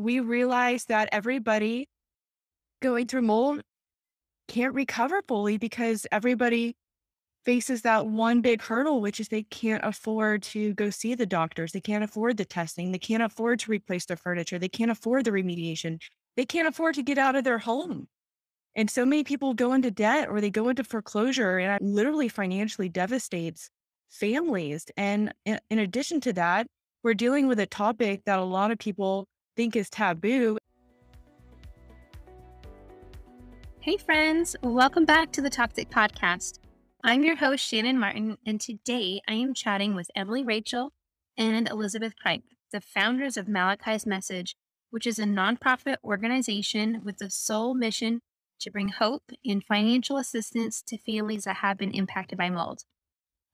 we realized that everybody going through mold can't recover fully because everybody faces that one big hurdle, which is they can't afford to go see the doctors. They can't afford the testing. They can't afford to replace their furniture. They can't afford the remediation. They can't afford to get out of their home. And so many people go into debt or they go into foreclosure, and it literally financially devastates families. And in, in addition to that, we're dealing with a topic that a lot of people think is taboo. Hey, friends, welcome back to the Toxsick Podcast. I'm your host, Shannon Martin, and today I am chatting with Emily Rachel and Elizabeth Cripe, the founders of Malachi's Message, which is a nonprofit organization with the sole mission to bring hope and financial assistance to families that have been impacted by mold.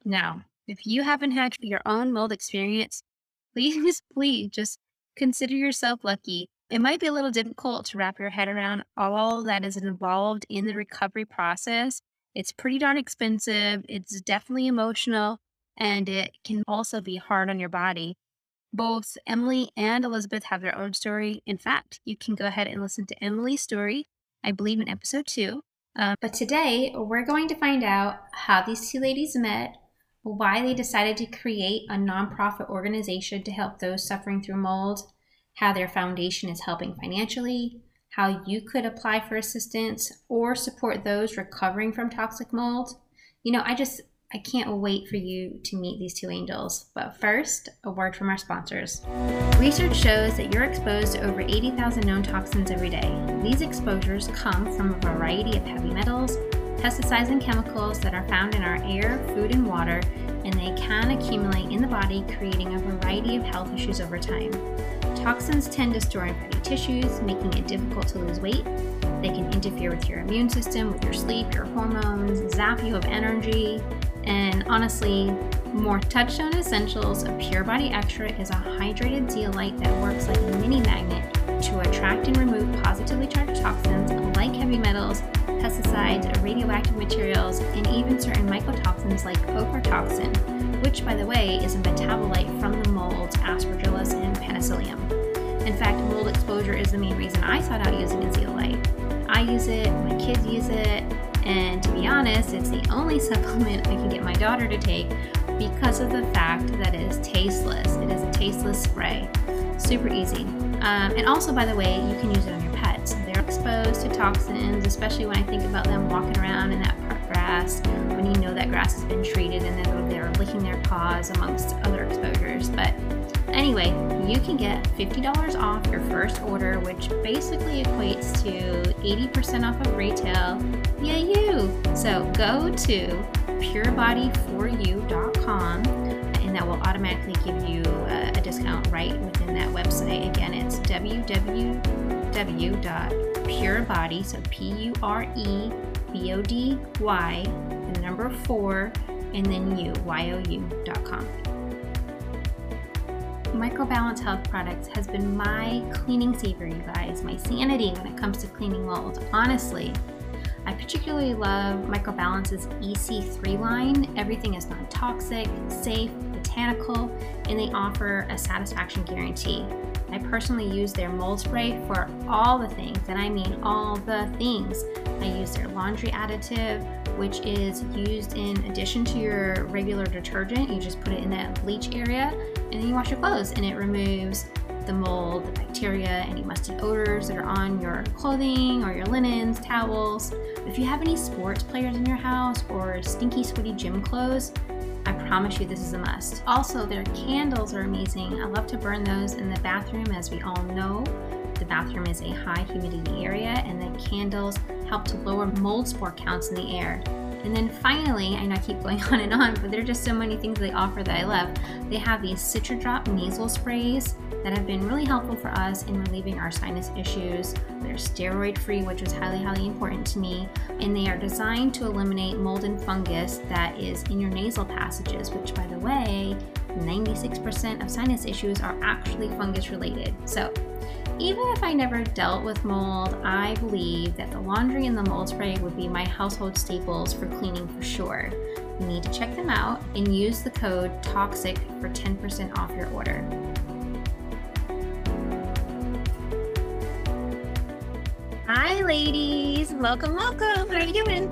Now, if you haven't had your own mold experience, please, please just consider yourself lucky. It might be a little difficult to wrap your head around all that is involved in the recovery process. It's pretty darn expensive, it's definitely emotional, and it can also be hard on your body. Both Emily and Elizabeth have their own story. In fact, you can go ahead and listen to Emily's story, I believe, in episode two. Uh, but today, we're going to find out how these two ladies met, why they decided to create a nonprofit organization to help those suffering through mold, how their foundation is helping financially, how you could apply for assistance or support those recovering from toxic mold. You know, I just I can't wait for you to meet these two angels. But first, a word from our sponsors. Research shows that you're exposed to over 80,000 known toxins every day. These exposures come from a variety of heavy metals, pesticides, and chemicals that are found in our air, food, and water, and they can accumulate in the body, creating a variety of health issues over time. Toxins tend to store in fatty tissues, making it difficult to lose weight. They can interfere with your immune system, with your sleep, your hormones, zap you of energy, and honestly, more touchstone essentials, a Pure Body Extra is a hydrated zeolite that works like a mini magnet to attract and remove positively charged toxins like heavy metals, pesticides, radioactive materials, and even certain mycotoxins like ochratoxin, which, by the way, is a metabolite from the molds aspergillus and penicillium. In fact, mold exposure is the main reason I sought out using zeolite. I use it, my kids use it, and to be honest, it's the only supplement I can get my daughter to take because of the fact that it is tasteless. It is a tasteless spray. Super easy. Um, and also, by the way, you can use it exposed to toxins, especially when I think about them walking around in that park grass when you know that grass has been treated and then they're licking their paws amongst other exposures. But Anyway, you can get $50 off your first order, which basically equates to 80% off of retail. Yay, you! So go to purebody4u.com, and that will automatically give you a, a discount right within that website. Again, it's www.purebody, so P U R E B O D Y, the number four, and then you, Y O U.com. Microbalance Health Products has been my cleaning savior, you guys, my sanity when it comes to cleaning mold. Honestly, I particularly love Microbalance's EC3 line. Everything is non toxic, safe, botanical, and they offer a satisfaction guarantee. I personally use their mold spray for all the things, and I mean all the things. I use their laundry additive, which is used in addition to your regular detergent. You just put it in that bleach area and then you wash your clothes and it removes the mold, the bacteria, any musty odors that are on your clothing or your linens, towels. If you have any sports players in your house or stinky, sweaty gym clothes, I promise you this is a must. Also, their candles are amazing. I love to burn those in the bathroom, as we all know. The bathroom is a high humidity area, and the candles help to lower mold spore counts in the air. And then finally, I know I keep going on and on, but there are just so many things they offer that I love. They have these CitriDrop nasal sprays that have been really helpful for us in relieving our sinus issues. They're steroid free, which was highly, highly important to me. And they are designed to eliminate mold and fungus that is in your nasal passages, which, by the way, 96% of sinus issues are actually fungus related. So, even if I never dealt with mold, I believe that the laundry and the mold spray would be my household staples for cleaning for sure. You need to check them out and use the code TOXSICK for 10% off your order. Ladies. Welcome, welcome. How are you doing?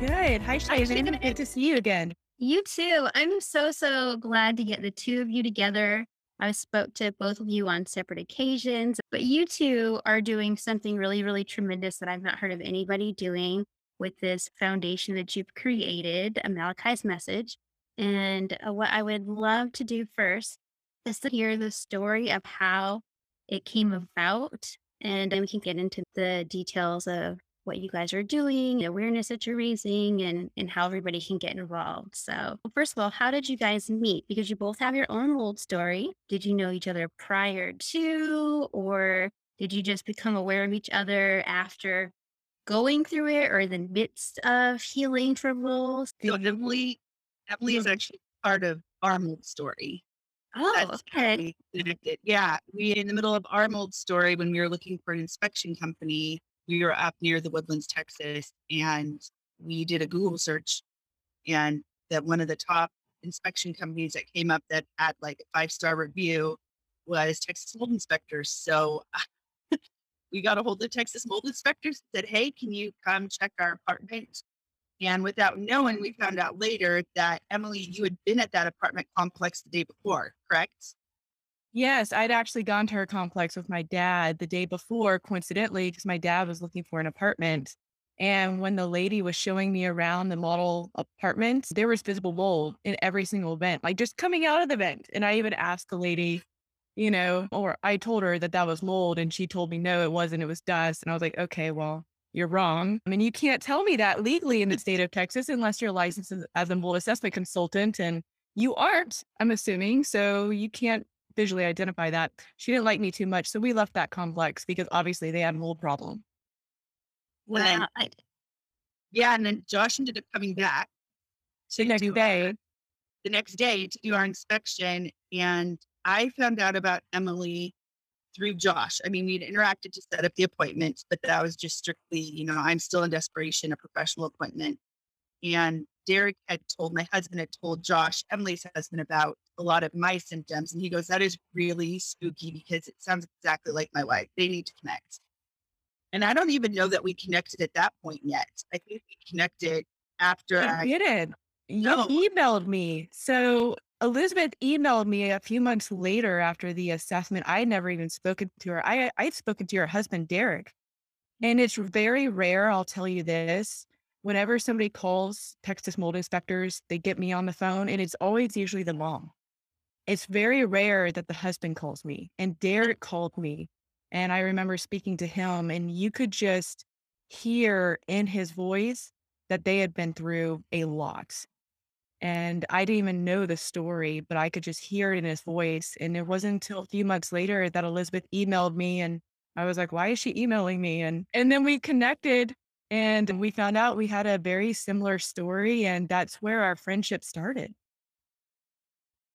Good. Hi, Shannon. Good to see you again. You too. I'm so, so glad to get the two of you together. I spoke to both of you on separate occasions, but you two are doing something really, really tremendous that I've not heard of anybody doing with this foundation that you've created, Malachi's message. And uh, what I would love to do first is to hear the story of how it came about. And then we can get into the details of what you guys are doing, the awareness that you're raising, and, and how everybody can get involved. So, first of all, how did you guys meet? Because you both have your own old story. Did you know each other prior to, or did you just become aware of each other after going through it or in the midst of healing from roles? So Emily, Emily is mm-hmm. actually part of our mold story. Oh, That's okay. connected. Yeah, we in the middle of our mold story when we were looking for an inspection company. We were up near the Woodlands, Texas, and we did a Google search, and that one of the top inspection companies that came up that had like a five star review was Texas Mold Inspectors. So we got a hold of Texas Mold Inspectors and said, "Hey, can you come check our apartment?" And without knowing, we found out later that Emily, you had been at that apartment complex the day before, correct? Yes, I'd actually gone to her complex with my dad the day before, coincidentally, because my dad was looking for an apartment. And when the lady was showing me around the model apartment, there was visible mold in every single vent, like just coming out of the vent. And I even asked the lady, you know, or I told her that that was mold, and she told me no, it wasn't. It was dust. And I was like, okay, well, you're wrong. I mean, you can't tell me that legally in the state of Texas unless you're licensed as- a mold assessment consultant, and you aren't, I'm assuming. So you can't visually identify that. She didn't like me too much. So we left that complex because obviously they had a mold problem. And then, Wow. I- yeah, and then Josh ended up coming back The next do day, our- the next day to do our inspection. And I found out about Emily through Josh. I mean, we'd interacted to set up the appointment, but that was just strictly, you know, I'm still in desperation, a professional appointment. And Derek had told my husband had told Josh, Emily's husband, about a lot of my symptoms. And he goes, That is really spooky because it sounds exactly like my wife. They need to connect. And I don't even know that we connected at that point yet. I think we connected after I you did. You No. emailed me. So Elizabeth emailed me a few months later after the assessment. I had never even spoken to her. I I'd spoken to her husband, Derek. And it's very rare, I'll tell you this. Whenever somebody calls Texas mold inspectors, they get me on the phone, and it's always usually the mom. It's very rare that the husband calls me, and mm. Derek called me. And I remember speaking to him, and you could just hear in his voice that they had been through a lot. And I didn't even know the story, but I could just hear it in his voice. And it wasn't until a few months later that Elizabeth emailed me and I was like, why is she emailing me? And and then we connected and we found out we had a very similar story and that's where our friendship started.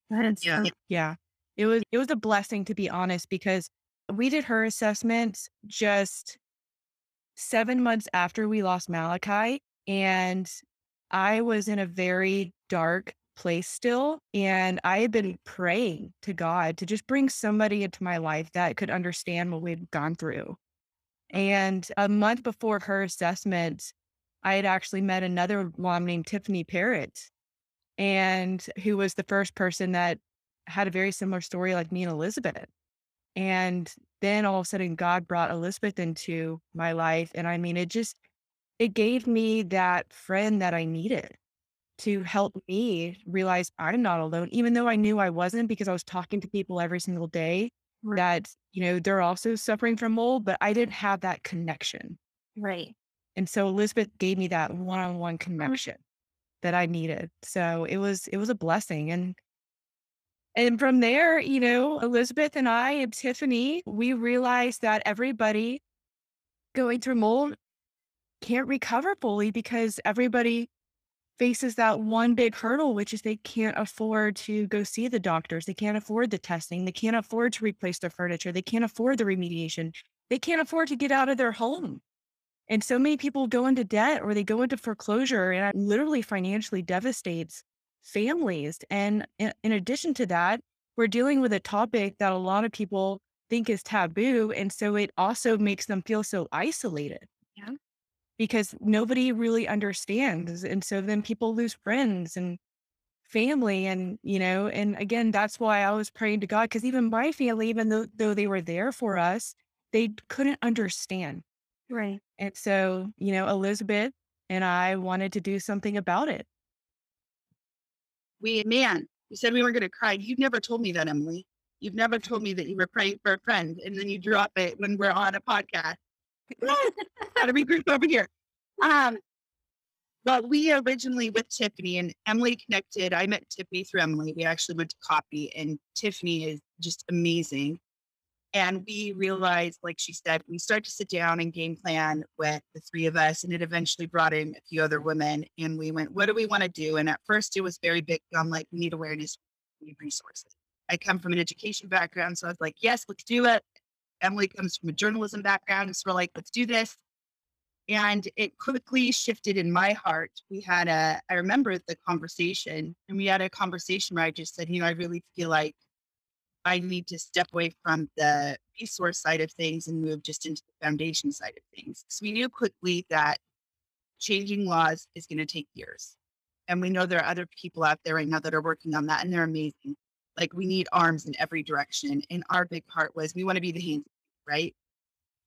That is Yeah. Yeah. It was it was a blessing to be honest because we did her assessment just 7 months after we lost Malachi and I was in a very dark place still and I had been praying to God to just bring somebody into my life that could understand what we'd gone through. And a month before her assessment, I had actually met another mom named Tiffany Parrott and who was the first person that had a very similar story like me and Elizabeth. And then all of a sudden, God brought Elizabeth into my life. And I mean, it just, it gave me that friend that I needed to help me realize I'm not alone, even though I knew I wasn't because I was talking to people every single day Right. that, you know, they're also suffering from mold, but I didn't have that connection. right. And so Elizabeth gave me that one-on-one uh-huh. connection that I needed. So it was it was a blessing. And and from there, you know, Elizabeth and I and Tiffany, we realized that everybody going through mold can't recover fully because everybody faces that one big hurdle, which is they can't afford to go see the doctors. They can't afford the testing. They can't afford to replace their furniture. They can't afford the remediation. They can't afford to get out of their home. And so many people go into debt or they go into foreclosure and it literally financially devastates families. And in, addition to that, we're dealing with a topic that a lot of people think is taboo. And so it also makes them feel so isolated. Yeah. Because nobody really understands. And so then people lose friends and family. And, you know, and again, that's why I was praying to God. Cause even my family, even though, though they were there for us, they couldn't understand. Right. And so, you know, Elizabeth and I wanted to do something about it. We, man, you said we weren't going to cry. You've never told me that, Emily. You've never told me that you were praying for a friend and then you drop it when we're on a podcast. To regroup over here. Um, but we originally with Tiffany and Emily connected. I met Tiffany through Emily. We actually went to copy, and Tiffany is just amazing. And we realized, like she said, we started to sit down and game plan with the three of us, and it eventually brought in a few other women. And we went, what do we want to do? And at first, it was very big on like, we need awareness, we need resources. I come from an education background, so I was like, yes, let's do it. Emily comes from a journalism background, so we're like, let's do this. And it quickly shifted in my heart. We had a, I remember the conversation, and we had a conversation where I just said, you know, I really feel like I need to step away from the resource side of things and move just into the foundation side of things. So we knew quickly that changing laws is going to take years. And we know there are other people out there right now that are working on that and they're amazing. Like we need arms in every direction. And our big part was we want to be the hands, right?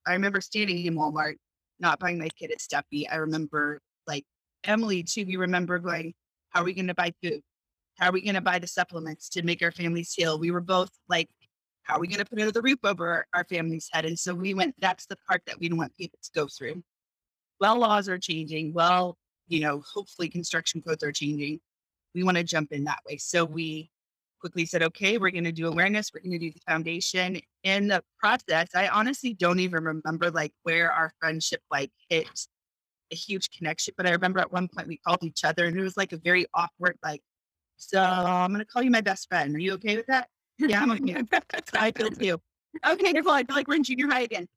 I remember standing in Walmart, not buying my kid a stuffy. I remember like Emily too, we remember going, how are we going to buy food? How are we going to buy the supplements to make our families heal? We were both like, how are we going to put another roof over our, family's head? And so we went, that's the part that we don't want people to go through. Well, laws are changing. Well, you know, hopefully construction codes are changing. We want to jump in that way. So we quickly said, okay, we're going to do awareness. We're going to do the foundation. In the process, I honestly don't even remember like where our friendship like hit a huge connection. But I remember at one point we called each other and it was like a very awkward, like, so I'm going to call you my best friend. Are you okay with that? Yeah, I'm okay. I feel too. Okay, well, I feel like we're in junior high again.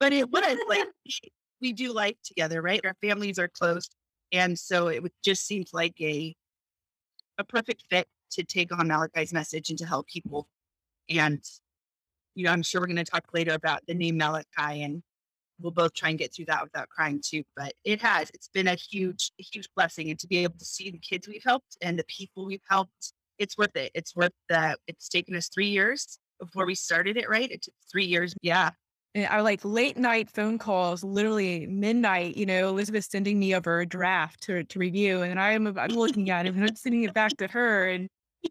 But it was like we do life together, right? Our families are close. And so it just seems like a a perfect fit to take on Malachi's message and to help people. And you know, I'm sure we're going to talk later about the name Malachi and we'll both try and get through that without crying too. But it has, it's been a huge, huge blessing. And to be able to see the kids we've helped and the people we've helped, it's worth it. It's worth that. It's taken us three years before we started it, right? It took three years. Yeah. Eh, and I like late night phone calls, literally midnight, you know, Elizabeth sending me over a draft to, to review. And I'm, I'm looking at it and I'm sending it back to her. And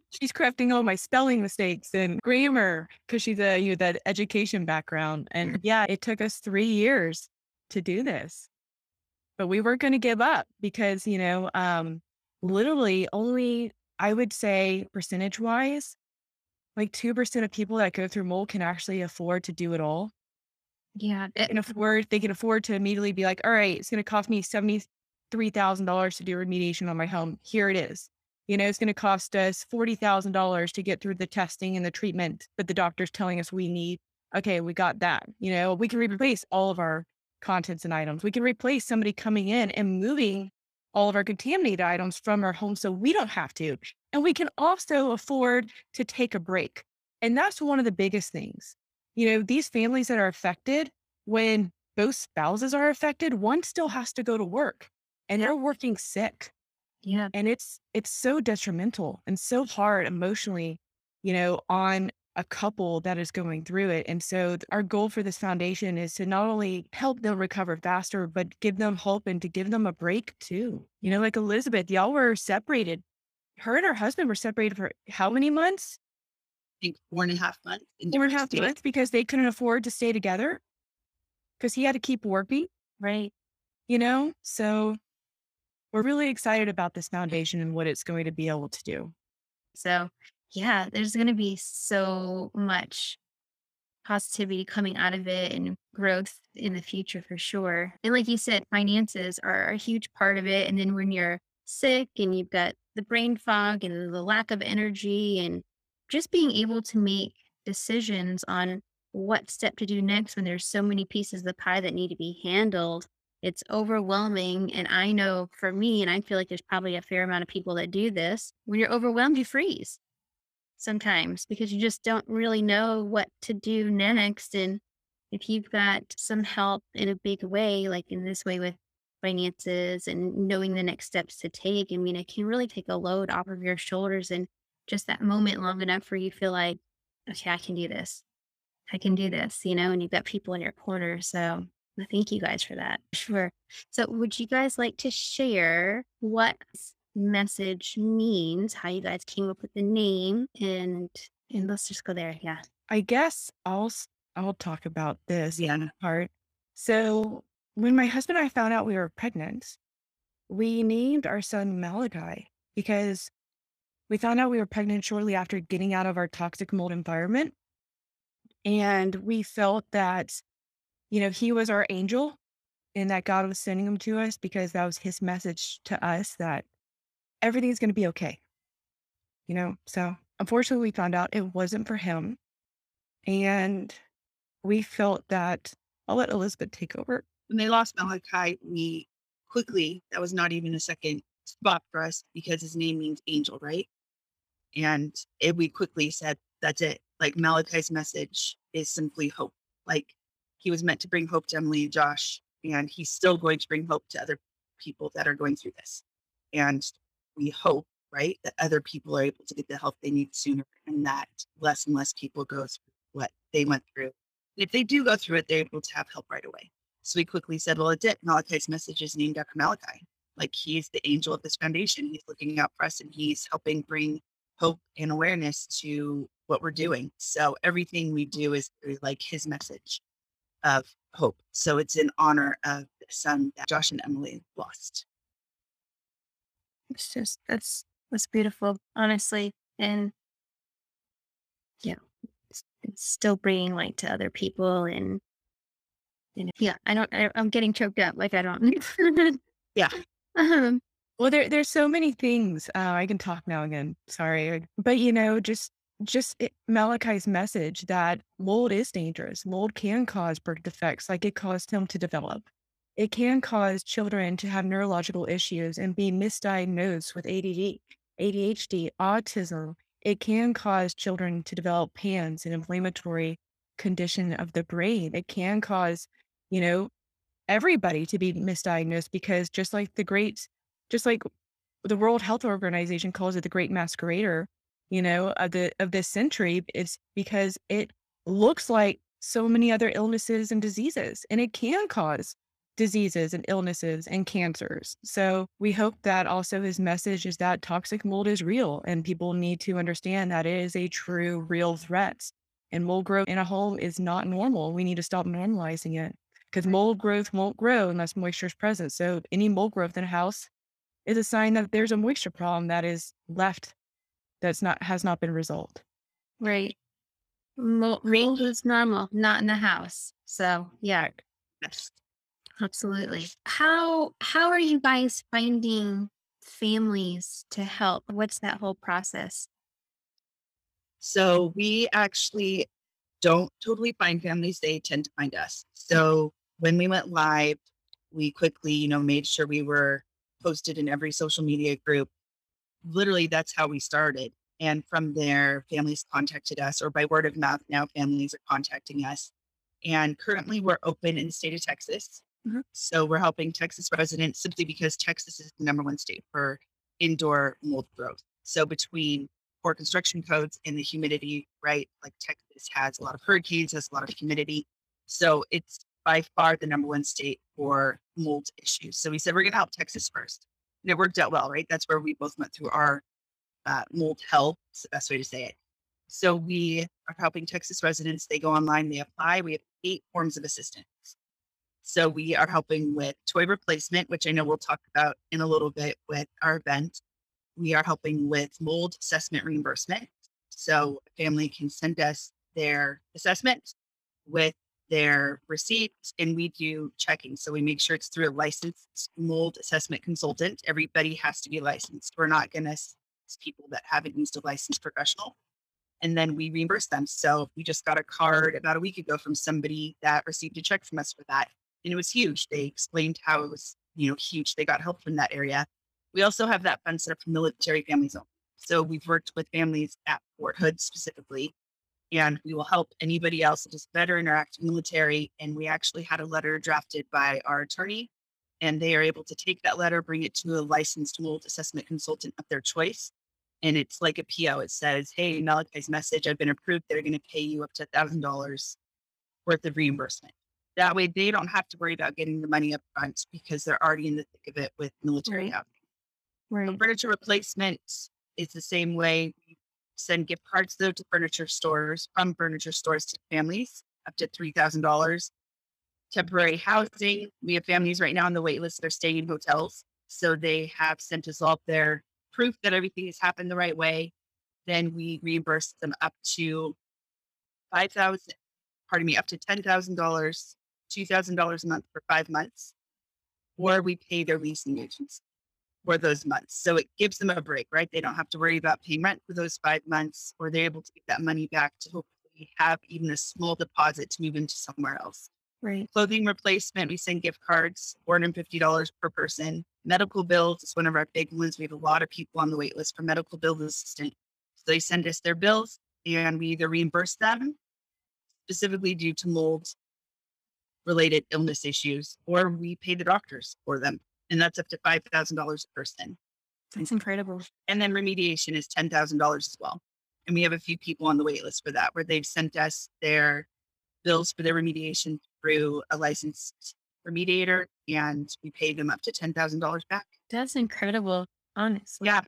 she's correcting all my spelling mistakes and grammar because she's a you know that education background. And yeah, it took us three years to do this, but we weren't going to give up because you know, um, literally only I would say percentage wise, like two percent of people that go through mold can actually afford to do it all. Yeah, they can afford they can afford to immediately be like, all right, it's going to cost me seventy three thousand dollars to do remediation on my home. Here it is you know, it's going to cost us $40,000 to get through the testing and the treatment that the doctor's telling us we need. Okay, we got that. You know, we can mm-hmm. replace all of our contents and items. We can replace somebody coming in and moving all of our contaminated items from our home so we don't have to. And we can also afford to take a break. And that's one of the biggest things. You know, these families that are affected, when both spouses are affected, one still has to go to work and they're working sick yeah. And it's it's so detrimental and so hard emotionally, you know, on a couple that is going through it. And so our goal for this foundation is to not only help them recover faster, but give them hope and to give them a break too. You know, like Elizabeth, y'all were separated. Her and her husband were separated for how many months? I think four and a half months. Four and a half months because they couldn't afford to stay together because he had to keep working. Right. You know, so we're really excited about this foundation and what it's going to be able to do. So, yeah, there's going to be so much positivity coming out of it and growth in the future for sure. And like you said, finances are a huge part of it. And then when you're sick and you've got the brain fog and the lack of energy and just being able to make decisions on what step to do next when there's so many pieces of the pie that need to be handled it's overwhelming. And I know for me, and I feel like there's probably a fair amount of people that do this, when you're overwhelmed, you freeze. sometimes because you just don't really know what to do next. And if you've got some help in a big way, like in this way with finances and knowing the next steps to take, I mean, it can really take a load off of your shoulders and just that moment long enough where you feel like, okay, I can do this. I can do this, you know, and you've got people in your corner. So thank you guys for that. Sure. So would you guys like to share what message means, how you guys came up with the name and and let's just go there. Yeah. I guess I'll I'll talk about this Yeah. part. So when my husband and I found out we were pregnant, we named our son Malachi because we found out we were pregnant shortly after getting out of our toxic mold environment. And we felt that, you know, he was our angel and that God was sending him to us because that was his message to us that everything's going to be okay, you know? So unfortunately, we found out it wasn't for him. And we felt that I'll let Elizabeth take over. When they lost Malachi, we quickly, that was not even a second spot for us because his name means angel, right? And it, we quickly said, that's it. Like Malachi's message is simply hope. Like he was meant to bring hope to Emily and Josh, and he's still going to bring hope to other people that are going through this. And we hope, right, that other people are able to get the help they need sooner and that less and less people go through what they went through. And if they do go through it, they're able to have help right away. So we quickly said, well, it did. Malachi's message is named after Malachi. Like he's the angel of this foundation. He's looking out for us and he's helping bring hope and awareness to what we're doing. So everything we do is through, like his message of hope. So it's in honor of the son that Josh and Emily lost. It's just that's that's beautiful, honestly. And yeah, it's, it's still bringing light to other people and you know, yeah, I don't I, I'm getting choked up like I don't Yeah. um Well, there there's so many things. Uh, I can talk now again. Sorry, but you know, just just it, Malachi's message that mold is dangerous. Mold can cause birth defects, like it caused him to develop. It can cause children to have neurological issues and be misdiagnosed with ADD, ADHD, autism. It can cause children to develop PANS, an inflammatory condition of the brain. It can cause, you know, everybody to be misdiagnosed because just like the great just like the World Health Organization calls it the great masquerader, you know, of the of this century, is because it looks like so many other illnesses and diseases, and it can cause diseases and illnesses and cancers. So we hope that also his message is that toxic mold is real and people need to understand that it is a true, real threat. And mold growth in a home is not normal. We need to stop normalizing it because mold growth won't grow unless moisture is present. So any mold growth in a house is a sign that there's a moisture problem that is left that's not has not been resolved. right. Mo- Mold is normal, not in the house. So yeah, Yes. absolutely. How how are you guys finding families to help? What's that whole process? So we actually don't totally find families, they tend to find us. So when we went live, we quickly, you know, made sure we were posted in every social media group. Literally, that's how we started. And from there, families contacted us, or by word of mouth, now families are contacting us. And currently, we're open in the state of Texas. Mhm. So we're helping Texas residents simply because Texas is the number one state for indoor mold growth. So between poor construction codes and the humidity, right? Like Texas has a lot of hurricanes, has a lot of humidity. So it's by far the number one state for mold issues. So we said we're going to help Texas first. And it worked out well, right? That's where we both went through our uh, mold hell. Is the best way to say it. So we are helping Texas residents. They go online, they apply. We have eight forms of assistance. So we are helping with toy replacement, which I know we'll talk about in a little bit with our event. We are helping with mold assessment reimbursement. So a family can send us their assessment with their receipts and we do checking. So we make sure it's through a licensed mold assessment consultant. Everybody has to be licensed. We're not going to people that haven't used a licensed professional. And then we reimburse them. So we just got a card about a week ago from somebody that received a check from us for that. And it was huge. They explained how it was, you know, huge. They got help from that area. We also have that fund set up for military families only. So we've worked with families at Fort Hood specifically, and we will help anybody else that is veteran or active military. And we actually had a letter drafted by our attorney, and they are able to take that letter, bring it to a licensed mold assessment consultant of their choice. And it's like a PO. It says, Hey, Malachi's message, I've been approved. They're going to pay you up to $1,000 worth of reimbursement. That way, they don't have to worry about getting the money up front because they're already in the thick of it with military Right. housing. Right. Furniture replacement is the same way. Send gift cards though to furniture stores from furniture stores to families up to three thousand dollars. Temporary housing. We have families right now on the wait list They're staying in hotels. So they have sent us all their proof that everything has happened the right way. Then we reimburse them up to five thousand, pardon me, up to ten thousand dollars, two thousand dollars a month for five months. Or we pay their leasing agents for those months. So it gives them a break, right? They don't have to worry about paying rent for those five months, or they're able to get that money back to hopefully have even a small deposit to move into somewhere else. Right. Clothing replacement, we send gift cards, $450 per person. Medical bills is one of our big ones. We have a lot of people on the wait list for medical bill assistant. So they send us their bills and we either reimburse them specifically due to mold related illness issues, or we pay the doctors for them. And that's up to $5,000 a person. That's incredible. And then remediation is $10,000 as well. And we have a few people on the wait list for that, where they've sent us their bills for their remediation through a licensed remediator, and we pay them up to $10,000 back. That's incredible. Honestly. Yeah.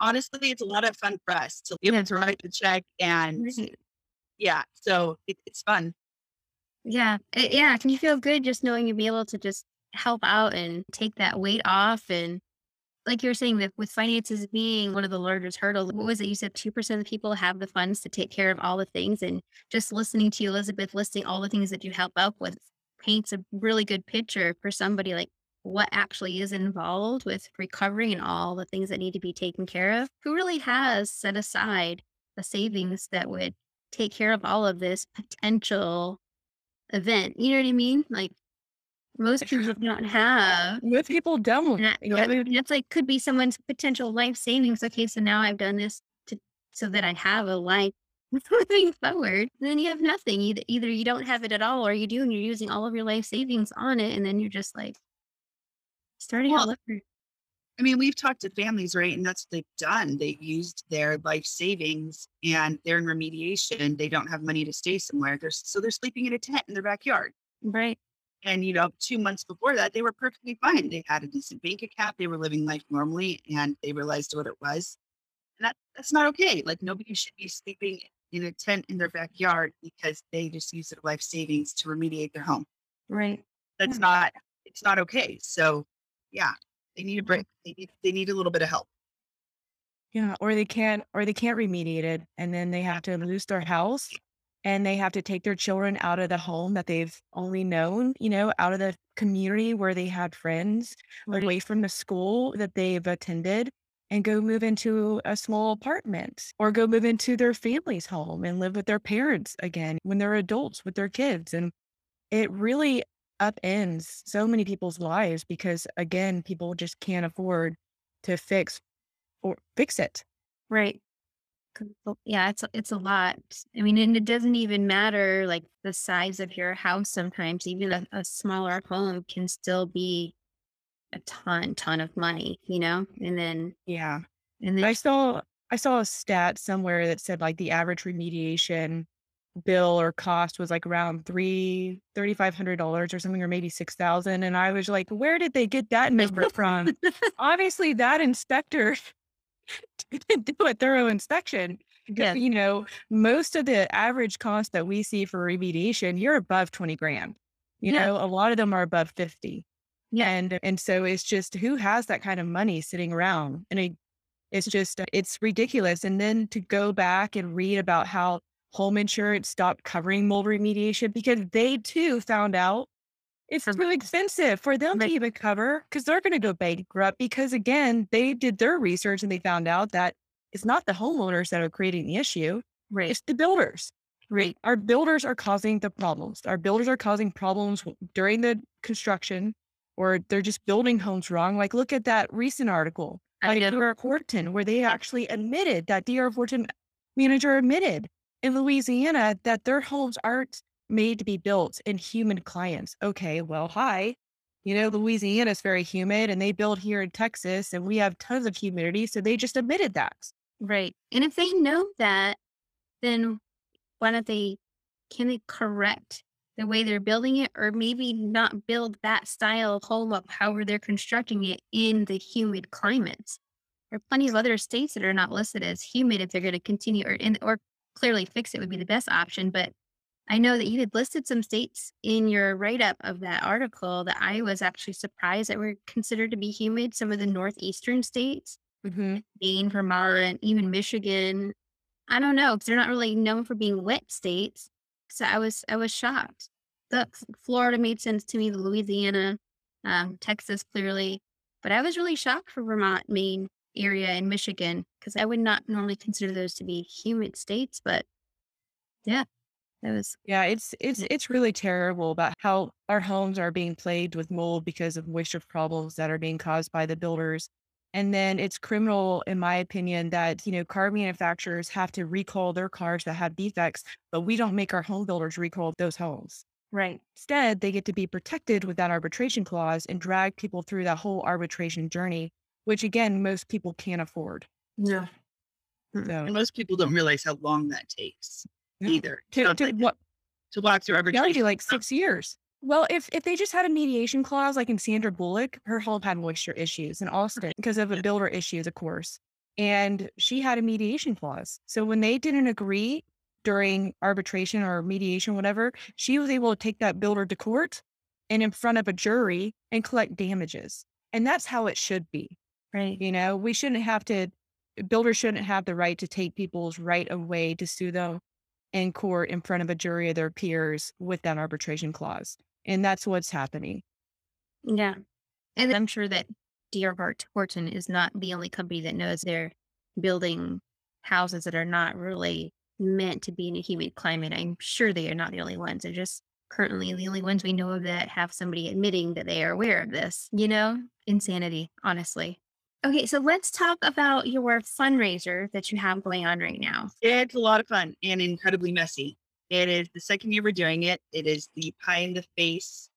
Honestly, it's a lot of fun for us to be able to write the check. And Right. yeah, so it, it's fun. Yeah. It, yeah. Can you feel good just knowing you'll be able to just help out and take that weight off? And like you were saying, that with finances being one of the largest hurdles, what was it? You said 2% of people have the funds to take care of all the things. And just listening to you, Elizabeth, listing all the things that you help out with paints a really good picture for somebody like what actually is involved with recovering and all the things that need to be taken care of. Who really has set aside the savings that would take care of all of this potential event. You know what I mean? Like most people don't have. Most people don't. And I- You know, that- they- That's like could be someone's potential life savings. Okay, so now I've done this to so that I have a life moving forward. Then you have nothing. Either either you don't have it at all, or you do, and you're using all of your life savings on it, and then you're just like starting Well, all over. I mean, we've talked to families, right? And that's what they've done. They've used their life savings and they're in remediation. They don't have money to stay somewhere. They're, so they're sleeping in a tent in their backyard. Right. And, you know, two months before that, they were perfectly fine. They had a decent bank account. They were living life normally and they realized what it was. And that, that's not okay. Like, nobody should be sleeping in a tent in their backyard because they just use their life savings to remediate their home. Right. That's Yeah. not, it's not okay. So, yeah, they need a break. They need, they need a little bit of help. Yeah, or they can't or they can't remediate it and then they have to lose their house and they have to take their children out of the home that they've only known, you know, out of the community where they had friends, Right. away from the school that they've attended and go move into a small apartment or go move into their family's home and live with their parents again when they're adults with their kids and it really upends so many people's lives because again people just can't afford to fix or fix it Right. Yeah, it's a- it's a lot. I mean, and it doesn't even matter like the size of your house. Sometimes even a, a smaller home can still be a ton, ton of money, you know. And then Yeah. and then I saw I saw a stat somewhere that said like the average remediation bill or cost was like around three thirty five hundred dollars or something or maybe six thousand. And I was like, where did they get that number from? Obviously that inspector didn't do a thorough inspection. Eh, yeah. You know, most of the average cost that we see for remediation, you're above 20 grand. You Yeah. know, a lot of them are above 50. Yeah. And and so it's just who has that kind of money sitting around? And it, it's just it's ridiculous. And then to go back and read about how home insurance stopped covering mold remediation because they too found out it's too expensive for them to even cover because they're going to go bankrupt because again they did their research and they found out that it's not the homeowners that are creating the issue right, it's the builders right, our builders are causing the problems. Our builders are causing problems during the construction, or they're just building homes wrong. Like, look at that recent article like D.R. Horton, where they actually admitted that D.R. Horton manager admitted in Louisiana that their homes aren't made to be built in humid climates. Okay, well, hi. You know, Louisiana is very humid and they build here in Texas and we have tons of humidity. So they just admitted that. Right. And if they know that, then why don't they, can they correct the way they're building it or maybe not build that style of home up however they're constructing it in the humid climates? There are plenty of other states that are not listed as humid if they're going to continue or, in, or clearly fix it would be the best option. But I know that you had listed some states in your write up of that article that I was actually surprised that were considered to be humid. Some of the northeastern states, Mm-hmm. Maine, Vermont, even Michigan. I don't know because they're not really known for being wet states. So I was I was shocked. The Florida made sense to me. The Louisiana, um, Texas clearly, but I was really shocked for Vermont, Maine area, and Michigan because I would not normally consider those to be humid states. But yeah, that was Yeah, it's it's it's really terrible about how our homes are being plagued with mold because of moisture problems that are being caused by the builders. And then it's criminal, in my opinion, that you know car manufacturers have to recall their cars that have defects, but we don't make our home builders recall those homes. right. Instead, they get to be protected with that arbitration clause and drag people through that whole arbitration journey, which again, most people can't afford. No. Hmm. So And most people don't realize how long that takes Yeah. either. to, So to like, what to walk through Yeah, arbitration. like six years. Well, if if they just had a mediation clause, like in Sandra Bullock, her home had moisture issues in Austin because of a builder issues, of course, and she had a mediation clause. So when they didn't agree during arbitration or mediation, whatever, she was able to take that builder to court and in front of a jury and collect damages. And that's how it should be. Right. You know, we shouldn't have to. Builders shouldn't have the right to take people's right away to sue them in court in front of a jury of their peers with that arbitration clause. And that's what's happening. Yeah. And I'm sure that D.R. Hort- Horton is not the only company that knows they're building houses that are not really meant to be in a humid climate. I'm sure they are not the only ones. They're just currently the only ones we know of that have somebody admitting that they are aware of this, you know? Insanity, honestly. Okay, so let's talk about your fundraiser that you have going on right now. It's a lot of fun and incredibly messy. It is the second year we're doing it. It is the Pie in the Face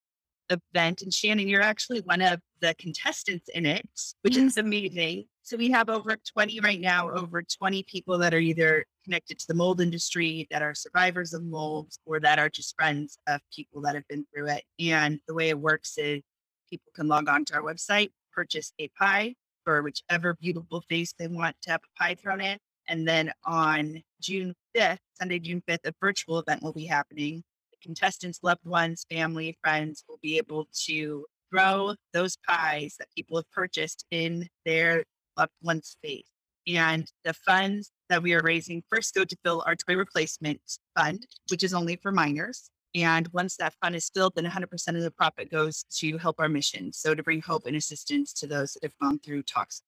event. And Shannon, you're actually one of the contestants in it, which is amazing. So we have over 20 right now, over 20 people that are either connected to the mold industry, that are survivors of molds, or that are just friends of people that have been through it. And the way it works is people can log on to our website, purchase a pie for whichever beautiful face they want to have a pie thrown in. And then on June 5th, Sunday, June 5th, a virtual event will be happening. The contestants, loved ones, family, friends will be able to throw those pies that people have purchased in their loved one's face. And the funds that we are raising first go to fill our toy replacement fund, which is only for minors. And once that fund is filled, then 100% of the profit goes to help our mission. So to bring hope and assistance to those that have gone through toxic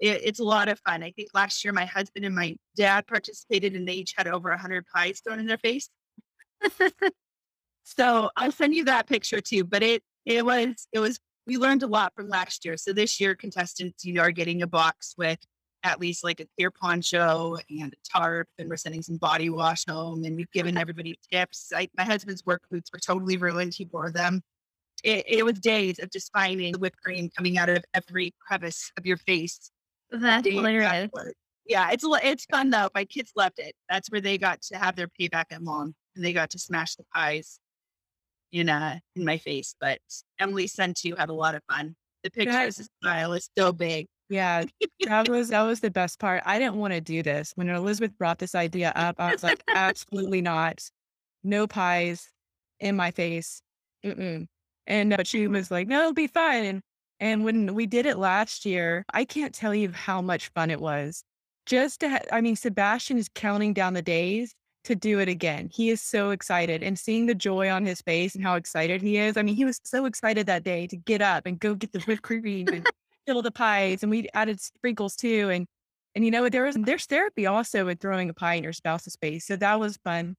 it, it's a lot of fun. I think last year my husband and my dad participated and they each had over 100 pies thrown in their face. so I'll send you that picture too. But it it was it was we learned a lot from last year. So this year contestants you know are getting a box with at least like a clear poncho and a tarp, and we're sending some body wash home, and we've given everybody tips. I, my husband's work boots were totally ruined. He wore them. It, it was days of just finding the whipped cream coming out of every crevice of your face That's hilarious. afterward. Yeah, it's it's fun though. My kids loved it. That's where they got to have their payback at mom, and they got to smash the pies in uh in my face. But Emily's son too had a lot of fun. The pictures, the style is so big. Yeah, that was that was the best part. I didn't want to do this. When Elizabeth brought this idea up, I was like, absolutely not. No pies in my face. Mm-mm. And but she was like, no, it'll be fine. And and when we did it last year, I can't tell you how much fun it was. Just to, ha- I mean, Sebastian is counting down the days to do it again. He is so excited and seeing the joy on his face and how excited he is. I mean, he was so excited that day to get up and go get the whipped cream and fill the pies. And we added sprinkles too. And and you know? There was there's therapy also with throwing a pie in your spouse's face. So that was fun.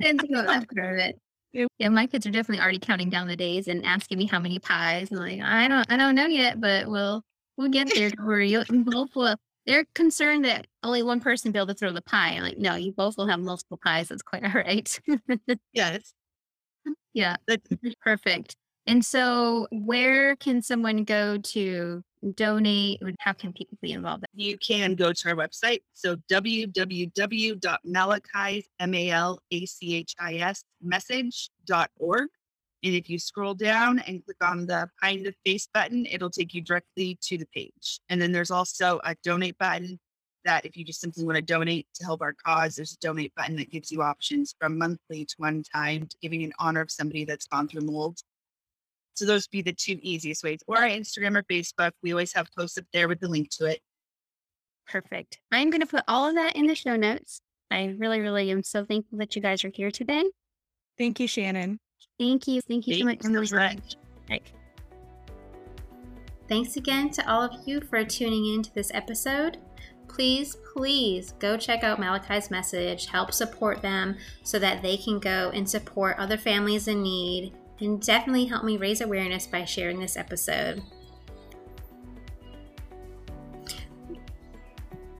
And so that's part of it. Yeah, my kids are definitely already counting down the days and asking me how many pies. And like, I don't, I don't know yet, but we'll, we'll get there. Don't worry. You both will. They're concerned that only one person be able to throw the pie. Like, no, you both will have multiple pies. That's quite all right. Yes. yeah, That, perfect. And so, where can someone go to donate? How can people be involved? you can go to our website. So www.malachis, M-A-L-A-C-H-I-S, message.org. And if you scroll down and click on the Find a Face button, it'll take you directly to the page. And then there's also a donate button that if you just simply want to donate to help our cause, there's a donate button that gives you options from monthly to one time to giving in honor of somebody that's gone through mold. So those would be the two easiest ways. Or our Instagram or Facebook. We always have posts up there with the link to it. Perfect. I'm going to put all of that in the show notes. I really, really am so thankful that you guys are here today. Thank you, Shannon. Thank you. Thank you so much. So much. Right. Thanks again to all of you for tuning in to this episode. Please, please go check out Malachi's message, help support them so that they can go and support other families in need, and definitely help me raise awareness by sharing this episode.